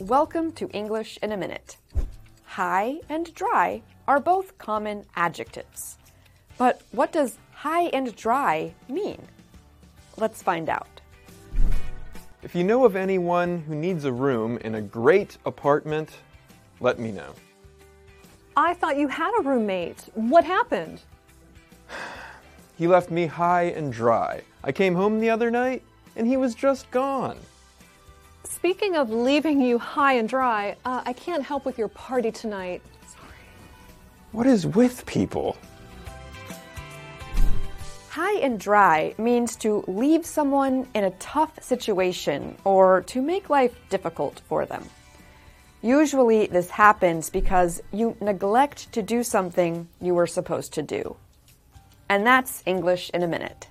Welcome to English in a Minute. High and dry are both common adjectives. But what does high and dry mean? Let's find out. If you know of anyone who needs a room in a great apartment, let me know. I thought you had a roommate. What happened? He left me high and dry. I came home the other night and he was just gone. Speaking of leaving you high and dry, uh, I can't help with your party tonight. Sorry. What is with people? High and dry means to leave someone in a tough situation or to make life difficult for them. Usually, this happens because you neglect to do something you were supposed to do. And that's English in a minute.